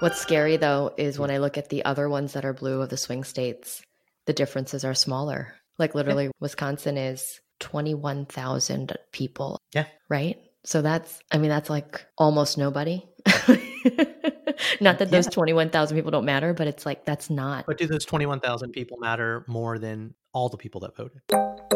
What's scary though is hmm. when I look at the other ones that are blue of the swing states, the differences are smaller. Like literally, yeah. Wisconsin is 21,000 people. Yeah. Right. So that's, I mean, that's like almost nobody. not that those yeah. 21,000 people don't matter, but it's like that's not. But do those 21,000 people matter more than all the people that voted?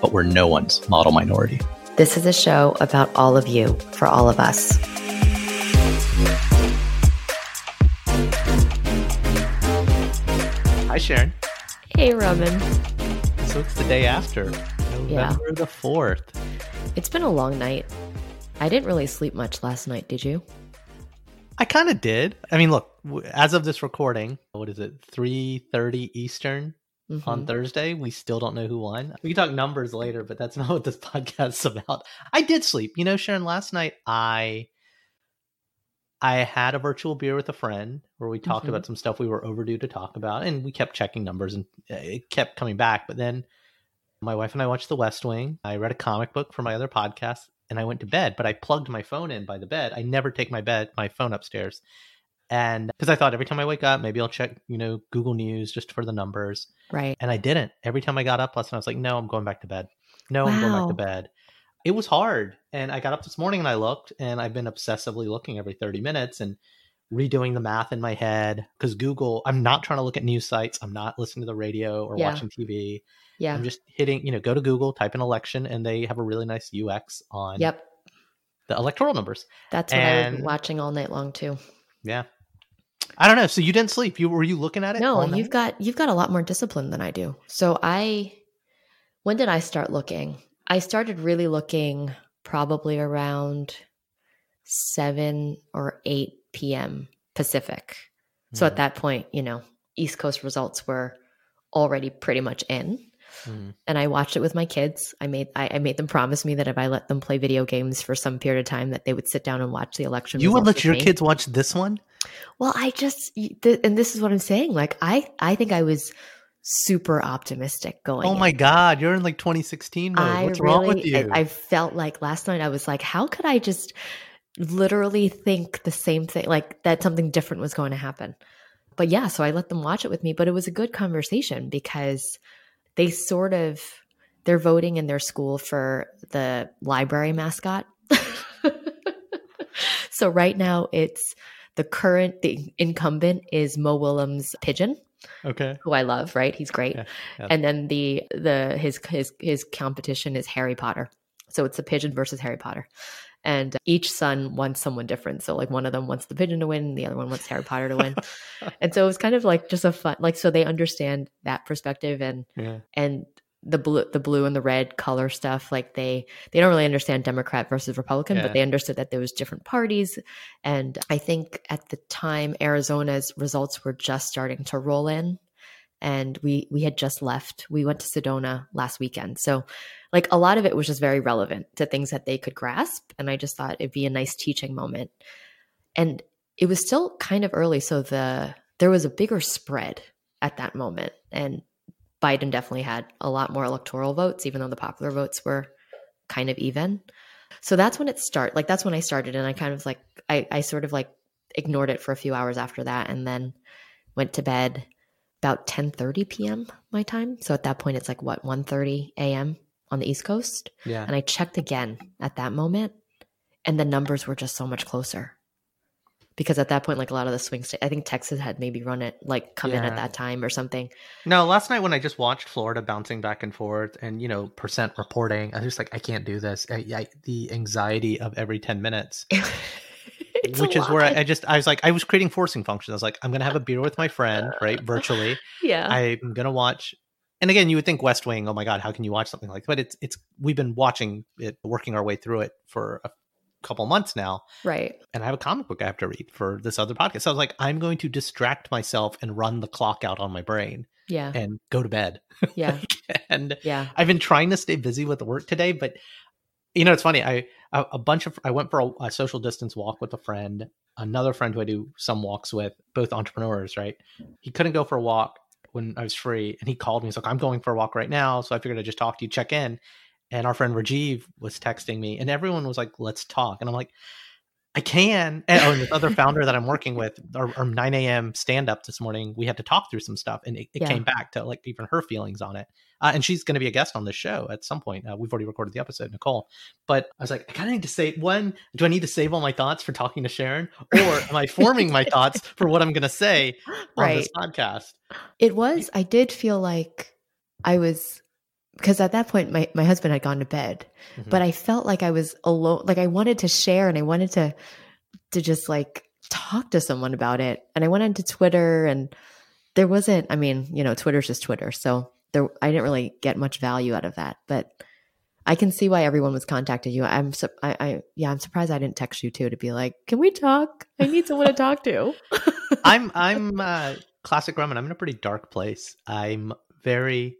but we're no one's model minority. This is a show about all of you, for all of us. Hi, Sharon. Hey, Raman. So it's the day after, November yeah. the 4th. It's been a long night. I didn't really sleep much last night, did you? I kind of did. I mean, look, as of this recording, what is it? 3:30 Eastern mm-hmm. on Thursday. We still don't know who won. We can talk numbers later, but that's not what this podcast is about. I did sleep. You know, Sharon, last night I I had a virtual beer with a friend where we talked mm-hmm. about some stuff we were overdue to talk about, and we kept checking numbers, and it kept coming back. But then my wife and I watched The West Wing. I read a comic book for my other podcast, and I went to bed. But I plugged my phone in by the bed. I never take my bed my phone upstairs, and because I thought every time I wake up, maybe I'll check, you know, Google News just for the numbers. Right. And I didn't. Every time I got up last night, I was like, no, I'm going back to bed. No, wow. I'm going back to bed. It was hard. And I got up this morning and I looked, and I've been obsessively looking every 30 minutes and redoing the math in my head because Google, I'm not trying to look at news sites. I'm not listening to the radio or yeah. watching TV. Yeah. I'm just hitting, you know, go to Google, type in election, and they have a really nice UX on yep. the electoral numbers. That's what and, I've been watching all night long too. Yeah. I don't know. So you didn't sleep. You were you looking at it? No, you've got you've got a lot more discipline than I do. So I when did I start looking? I started really looking probably around 7 or 8 p.m. Pacific. So mm. at that point, you know, East Coast results were already pretty much in. Mm. And I watched it with my kids. I made I, I, made them promise me that if I let them play video games for some period of time, that they would sit down and watch the election. You would let your me. kids watch this one? Well, I just th- and this is what I'm saying. Like I I think I was super optimistic going. Oh my in. god, you're in like 2016 mode. I What's really, wrong with you? I, I felt like last night I was like, how could I just literally think the same thing, like that something different was going to happen. But yeah, so I let them watch it with me. But it was a good conversation because they sort of they're voting in their school for the library mascot. so right now it's the current the incumbent is Mo Willems Pigeon. Okay. Who I love, right? He's great. Yeah, yeah. And then the the his his his competition is Harry Potter. So it's the pigeon versus Harry Potter and each son wants someone different. So like one of them wants the pigeon to win, the other one wants Harry Potter to win. and so it was kind of like just a fun like so they understand that perspective and yeah. and the blue the blue and the red color stuff like they they don't really understand democrat versus republican yeah. but they understood that there was different parties. And i think at the time arizona's results were just starting to roll in and we we had just left. We went to sedona last weekend. So like a lot of it was just very relevant to things that they could grasp and i just thought it'd be a nice teaching moment. And it was still kind of early so the there was a bigger spread at that moment. And biden definitely had a lot more electoral votes even though the popular votes were kind of even so that's when it start like that's when i started and i kind of like i, I sort of like ignored it for a few hours after that and then went to bed about 10:30 p.m. my time. So at that point it's like what 1:30 a.m on the East Coast. Yeah. And I checked again at that moment, and the numbers were just so much closer. Because at that point, like a lot of the swing states, I think Texas had maybe run it, like come yeah. in at that time or something. No, last night when I just watched Florida bouncing back and forth and, you know, percent reporting, I was just like, I can't do this. I, I, the anxiety of every 10 minutes. which is lot. where I, I, just I was like I was creating forcing functions. I was like I'm gonna have a beer with my friend, right, virtually. Yeah, I'm gonna watch and again, you would think West Wing. Oh my God, how can you watch something like? That? But it's it's we've been watching it, working our way through it for a couple months now. Right. And I have a comic book I have to read for this other podcast. So I was like, I'm going to distract myself and run the clock out on my brain. Yeah. And go to bed. Yeah. and yeah. I've been trying to stay busy with the work today, but you know, it's funny. I a, a bunch of I went for a, a, social distance walk with a friend, another friend who I do some walks with, both entrepreneurs. Right? He couldn't go for a walk when I was free, and he called me. He's like, "I'm going for a walk right now," so I figured I'd just talk to you, check in. And our friend Rajiv was texting me, and everyone was like, "Let's talk." And I'm like, I can. And, oh, and this other founder that I'm working with, our, our 9 a.m. stand up this morning, we had to talk through some stuff, and it, it yeah. came back to like even her feelings on it. Uh, and she's going to be a guest on this show at some point. Uh, we've already recorded the episode, Nicole. But I was like, I kind of need to say one. Do I need to save all my thoughts for talking to Sharon, or am I forming my thoughts for what I'm going to say on this podcast? It was. I did feel like I was because at that point my, my husband had gone to bed. Mm-hmm. but i felt like i was alone like i wanted to share and i wanted to to just like talk to someone about it. And i went onto twitter and there wasn't i mean you know twitter's just twitter. So there i didn't really get much value out of that. But i can see why everyone was contacting you. I'm so I, I yeah i'm surprised i didn't text you too to be like can we talk? I need someone to talk to. I'm i'm uh classic Raman. I'm in a pretty dark place. I'm very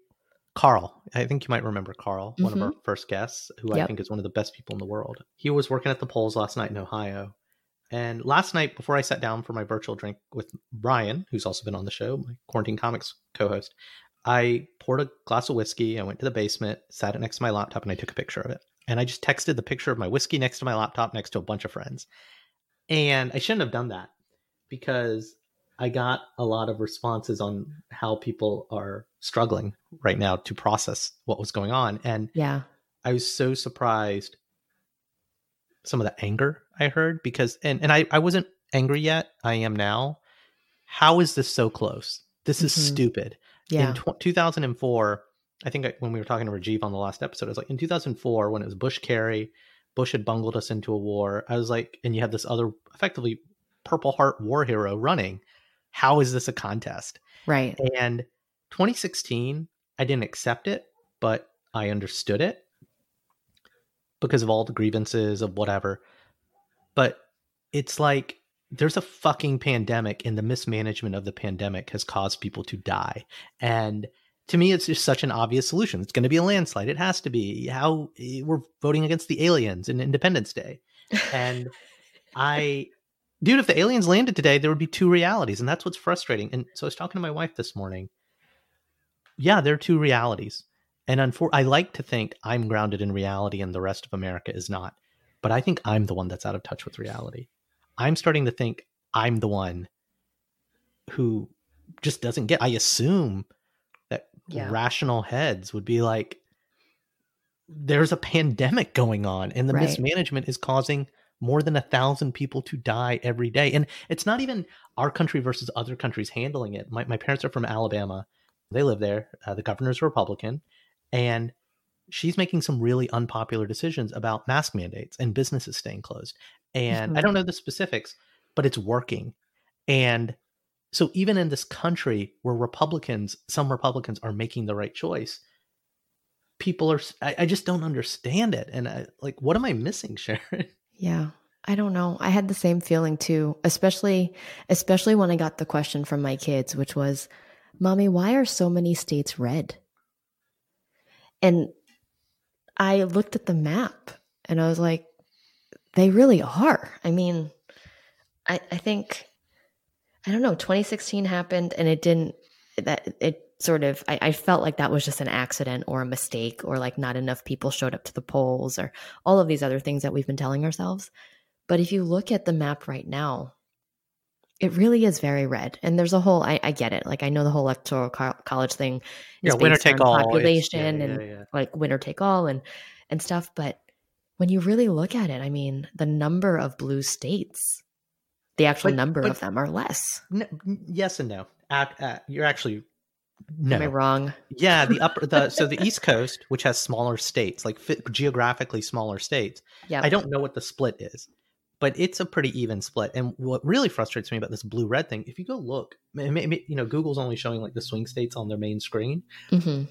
Carl, I think you might remember Carl, one mm-hmm. of our first guests, who yep. I think is one of the best people in the world. He was working at the polls last night in Ohio. And last night, before I sat down for my virtual drink with Brian, who's also been on the show, my Quarantine Comics co host, I poured a glass of whiskey. I went to the basement, sat it next to my laptop, and I took a picture of it. And I just texted the picture of my whiskey next to my laptop next to a bunch of friends. And I shouldn't have done that because I got a lot of responses on how people are struggling right now to process what was going on. And yeah, I was so surprised some of the anger I heard because and and I, I wasn't angry yet. I am now. How is this so close? This is mm-hmm. stupid. Yeah. In tw- 2004, I think I, when we were talking to Rajiv on the last episode, I was like, in 2004, when it was Bush Kerry, Bush had bungled us into a war. I was like, and you had this other effectively Purple Heart war hero running how is this a contest? Right. And 2016, I didn't accept it, but I understood it because of all the grievances of whatever. But it's like there's a fucking pandemic, and the mismanagement of the pandemic has caused people to die. And to me, it's just such an obvious solution. It's going to be a landslide. It has to be. How eh, we're voting against the aliens in Independence Day. And I dude, if the aliens landed today, there would be two realities, and that's what's frustrating. And so I was talking to my wife this morning. Yeah, there are two realities, and unfor- I like to think I'm grounded in reality, and the rest of America is not. But I think I'm the one that's out of touch with reality. I'm starting to think I'm the one who just doesn't get. I assume that yeah. rational heads would be like, "There's a pandemic going on, and the right. mismanagement is causing." More than a thousand people to die every day. And it's not even our country versus other countries handling it. My, my parents are from Alabama. They live there. Uh, the governor's a Republican. And she's making some really unpopular decisions about mask mandates and businesses staying closed. And mm-hmm. I don't know the specifics, but it's working. And so even in this country where Republicans, some Republicans are making the right choice, people are, I, I just don't understand it. And I, like, what am I missing, Sharon? Yeah. I don't know. I had the same feeling too, especially especially when I got the question from my kids which was, "Mommy, why are so many states red?" And I looked at the map and I was like, they really are. I mean, I I think I don't know, 2016 happened and it didn't that it sort of I, I, felt like that was just an accident or a mistake or like not enough people showed up to the polls or all of these other things that we've been telling ourselves. But if you look at the map right now it really is very red. And there's a whole i, I get it. Like i know the whole electoral co- college thing is yeah, winner take all. Population yeah, yeah, and like winner take all and and stuff. But when you really look at it i mean the number of blue states the actual but, number but, of them are less. Yes and no. At, at, uh, you're actually no. Am I wrong? Yeah, the upper the so the East Coast, which has smaller states, like fit, geographically smaller states. Yeah, I don't know what the split is, but it's a pretty even split. And what really frustrates me about this blue red thing, if you go look, maybe, you know, Google's only showing like the swing states on their main screen, mm-hmm.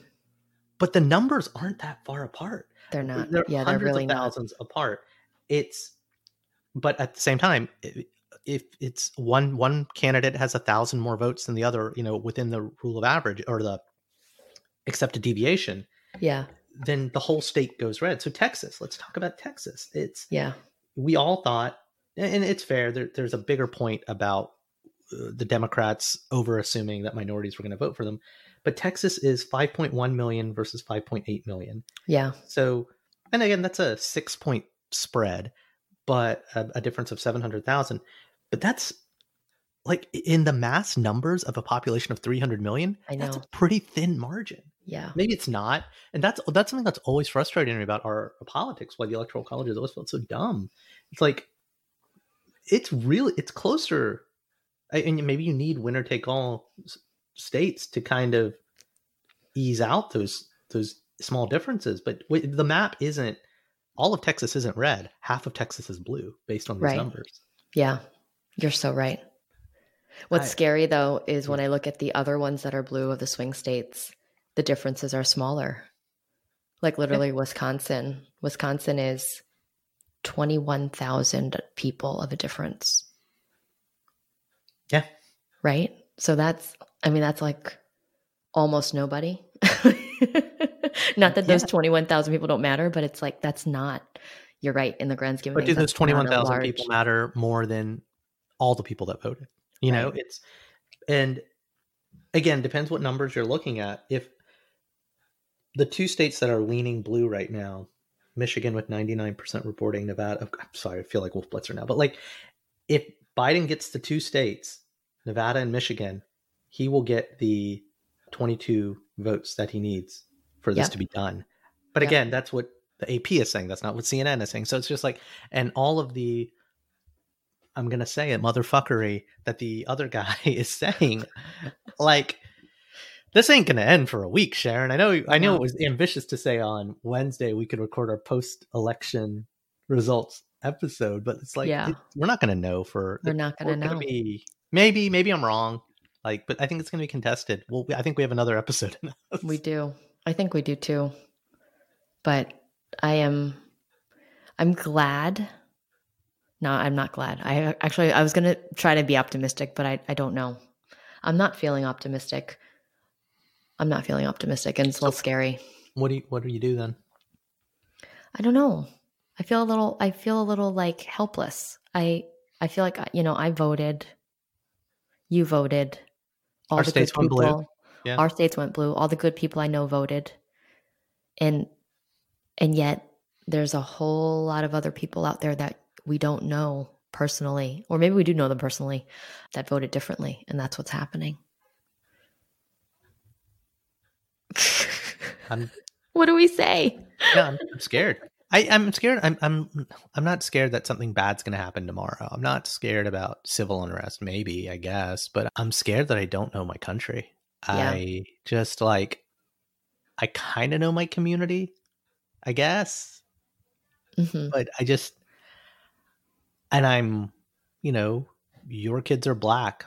but the numbers aren't that far apart. They're not. They're yeah, hundreds they're really of thousands not. apart. It's but at the same time, if it's one one candidate has a thousand more votes than the other, you know, within the rule of average or the accepted deviation, yeah, then the whole state goes red. So Texas, let's talk about Texas. It's yeah, we all thought, and it's fair. There, there's a bigger point about uh, the Democrats over assuming that minorities were going to vote for them, but Texas is 5.1 million versus 5.8 million. Yeah. So, and again, that's a six point spread, but a, a difference of 700,000. But that's like in the mass numbers of a population of 300 million, I know. that's a pretty thin margin. Yeah. Maybe it's not. And that's that's something that's always frustrating me about our, our politics, why the electoral college has always felt so dumb. It's like it's really it's closer and maybe you need winner take all states to kind of ease out those those small differences, but the map isn't all of Texas isn't red. Half of Texas is blue based on these right. numbers. Yeah. You're so right. What's I, scary though is when mm. I look at the other ones that are blue of the swing states, the differences are smaller. Like literally. Wisconsin. Wisconsin is 21,000 people of a difference. Yeah. Right? So that's I mean that's like almost nobody. not that those yeah. 21,000 people don't matter, but it's like that's not you're right in the grand scheme of but things. do those 21,000 people matter more than all the people that voted? You right. know, it's and again, depends what numbers you're looking at. If the two states that are leaning blue right now, Michigan with 99% reporting, Nevada, I'm sorry, I feel like Wolf Blitzer now, but like if Biden gets the two states, Nevada and Michigan, he will get the 22 votes that he needs for this yep. to be done. But yep. again, that's what the AP is saying. That's not what CNN is saying. So it's just like, and all of the I'm gonna say it, motherfuckery that the other guy is saying. like, this ain't gonna end for a week, Sharon. I know. I know it was ambitious to say on Wednesday we could record our post-election results episode, but it's like yeah. it, we're not gonna know for. We're not gonna know. Gonna be, maybe, maybe I'm wrong. Like, but I think it's gonna be contested. Well, I think we have another episode. we do. I think we do too. But I am. I'm glad no, I'm not glad. I actually I was gonna try to be optimistic, but I, I don't know. I'm not feeling optimistic. I'm not feeling optimistic and it's a little scary. What do you what do you do then? I don't know. I feel a little I feel a little like helpless. I I feel like you know, I voted. You voted. All Our the states went blue. Yeah. Our states went blue. All the good people I know voted. And and yet there's a whole lot of other people out there that we don't know personally, or maybe we do know them personally, that voted differently. And that's what's happening. I'm, what do we say? Yeah, I'm, I'm scared. I, am scared. I'm I'm I'm not scared that something bad's going to happen tomorrow. I'm not scared about civil unrest. Maybe I guess, but I'm scared that I don't know my country. Yeah. I just like I kind of know my community, I guess, mm-hmm. but I just and I'm, you know, your kids are black.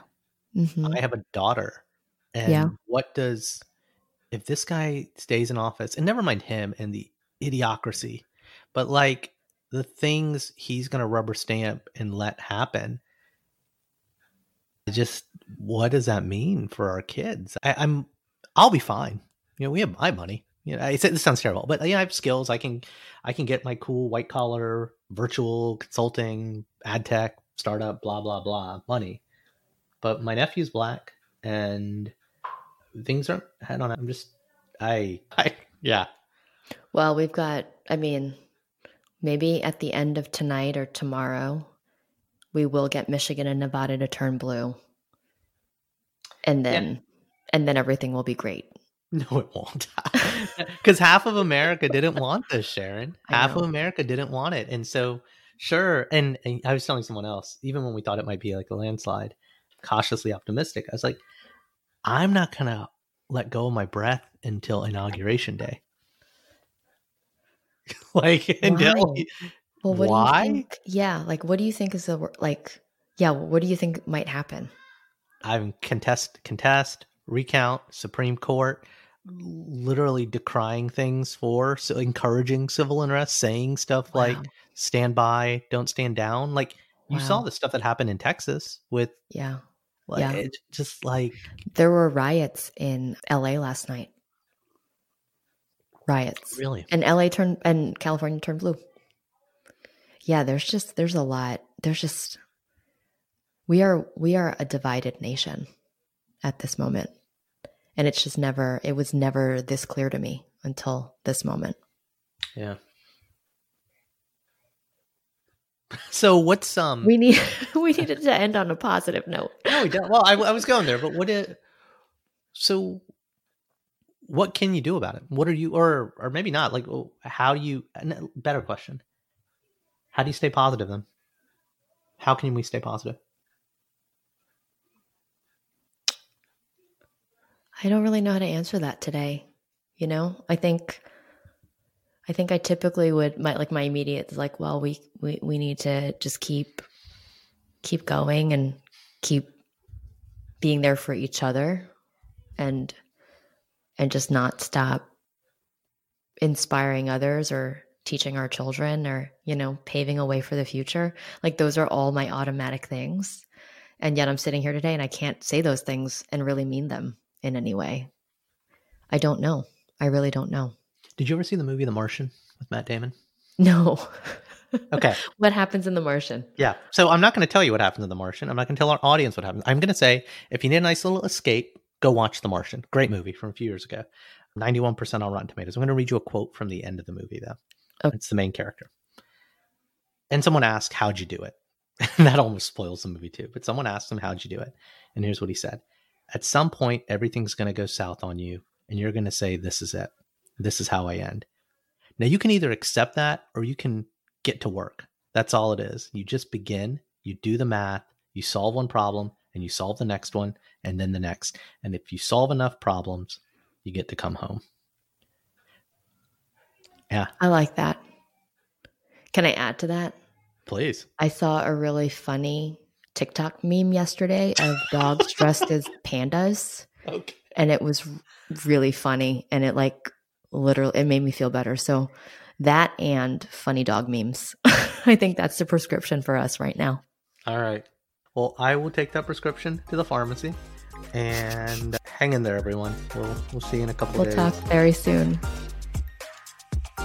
Mm-hmm. I have a daughter. And yeah. what does, if this guy stays in office, and never mind him and the idiocracy, but like the things he's going to rubber stamp and let happen, just what does that mean for our kids? I, I'm, I'll be fine. You know, we have my money. You know, I said this sounds terrible, but yeah, I have skills. I can, I can get my cool white collar virtual consulting, ad tech, startup, blah, blah, blah money. But my nephew's black and things aren't head on. I'm just, I, I, yeah. Well, we've got, I mean, maybe at the end of tonight or tomorrow, we will get Michigan and Nevada to turn blue. And then, yeah. and then everything will be great. No, it won't. Because half of America didn't want this, Sharon. Half of America didn't want it. And so, sure. And, and, I was telling someone else, even when we thought it might be like a landslide, cautiously optimistic, I was like, I'm not going to let go of my breath until inauguration day. like, until. Well, what why? do you think? Yeah. Like, what do you think is the, like, yeah, what do you think might happen? I'm contest, contest, recount, Supreme Court literally decrying things for so encouraging civil unrest saying stuff wow. like stand by don't stand down. Like you wow. saw the stuff that happened in texas with yeah. like, yeah. just like there were riots in la last night. Riots. Really? And la turned and california turned blue. Yeah there's just there's a lot there's just we are we are a divided nation at this moment and it's just never it was never this clear to me until this moment. Yeah. So what's um we need we needed to end on a positive note. No we don't. Well I, I was going there but what it so what can you do about it? What are you or or maybe not like how do you better question. How do you stay positive then? How can we stay positive I don't really know how to answer that today. You know, I think, I think I typically would my like my immediate is like, well, we we we need to just keep keep going and keep being there for each other, and and just not stop inspiring others or teaching our children or you know paving a way for the future. Like those are all my automatic things. And yet i'm sitting here today and i can't say those things and really mean them in any way? I don't know. I really don't know. Did you ever see the movie The Martian with Matt Damon? No. okay. What happens in The Martian? Yeah. So I'm not going to tell you what happens in The Martian. I'm not going to tell our audience what happens. I'm going to say if you need a nice little escape, go watch The Martian. Great movie from a few years ago. 91% on Rotten Tomatoes. I'm going to read you a quote from the end of the movie, though. Okay. It's the main character. And someone asked, How'd you do it? that almost spoils the movie, too. But someone asked him, How'd you do it? And here's what he said at some point everything's going to go south on you and you're going to say this is it. This is how i end. Now you can either accept that or you can get to work. That's all it is. You just begin you do the math you solve one problem and you solve the next one and then the next. And if you solve enough problems you get to come home. Yeah. I like that. Can i add to that? Please. I saw a really funny TikTok meme yesterday of dogs dressed as pandas. Okay. And it was really funny and it like literally it made me feel better. So that and funny dog memes. I think that's the prescription for us right now. All right. Well, I will take that prescription to the pharmacy and hang in there everyone. We'll we'll see you in a couple we'll days. We'll talk very soon.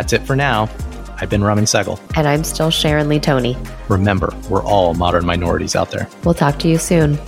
That's it for now. I've been Raman Sehgal. And I'm still Sharon Lee Thony. Remember, we're all modern minorities out there. We'll talk to you soon.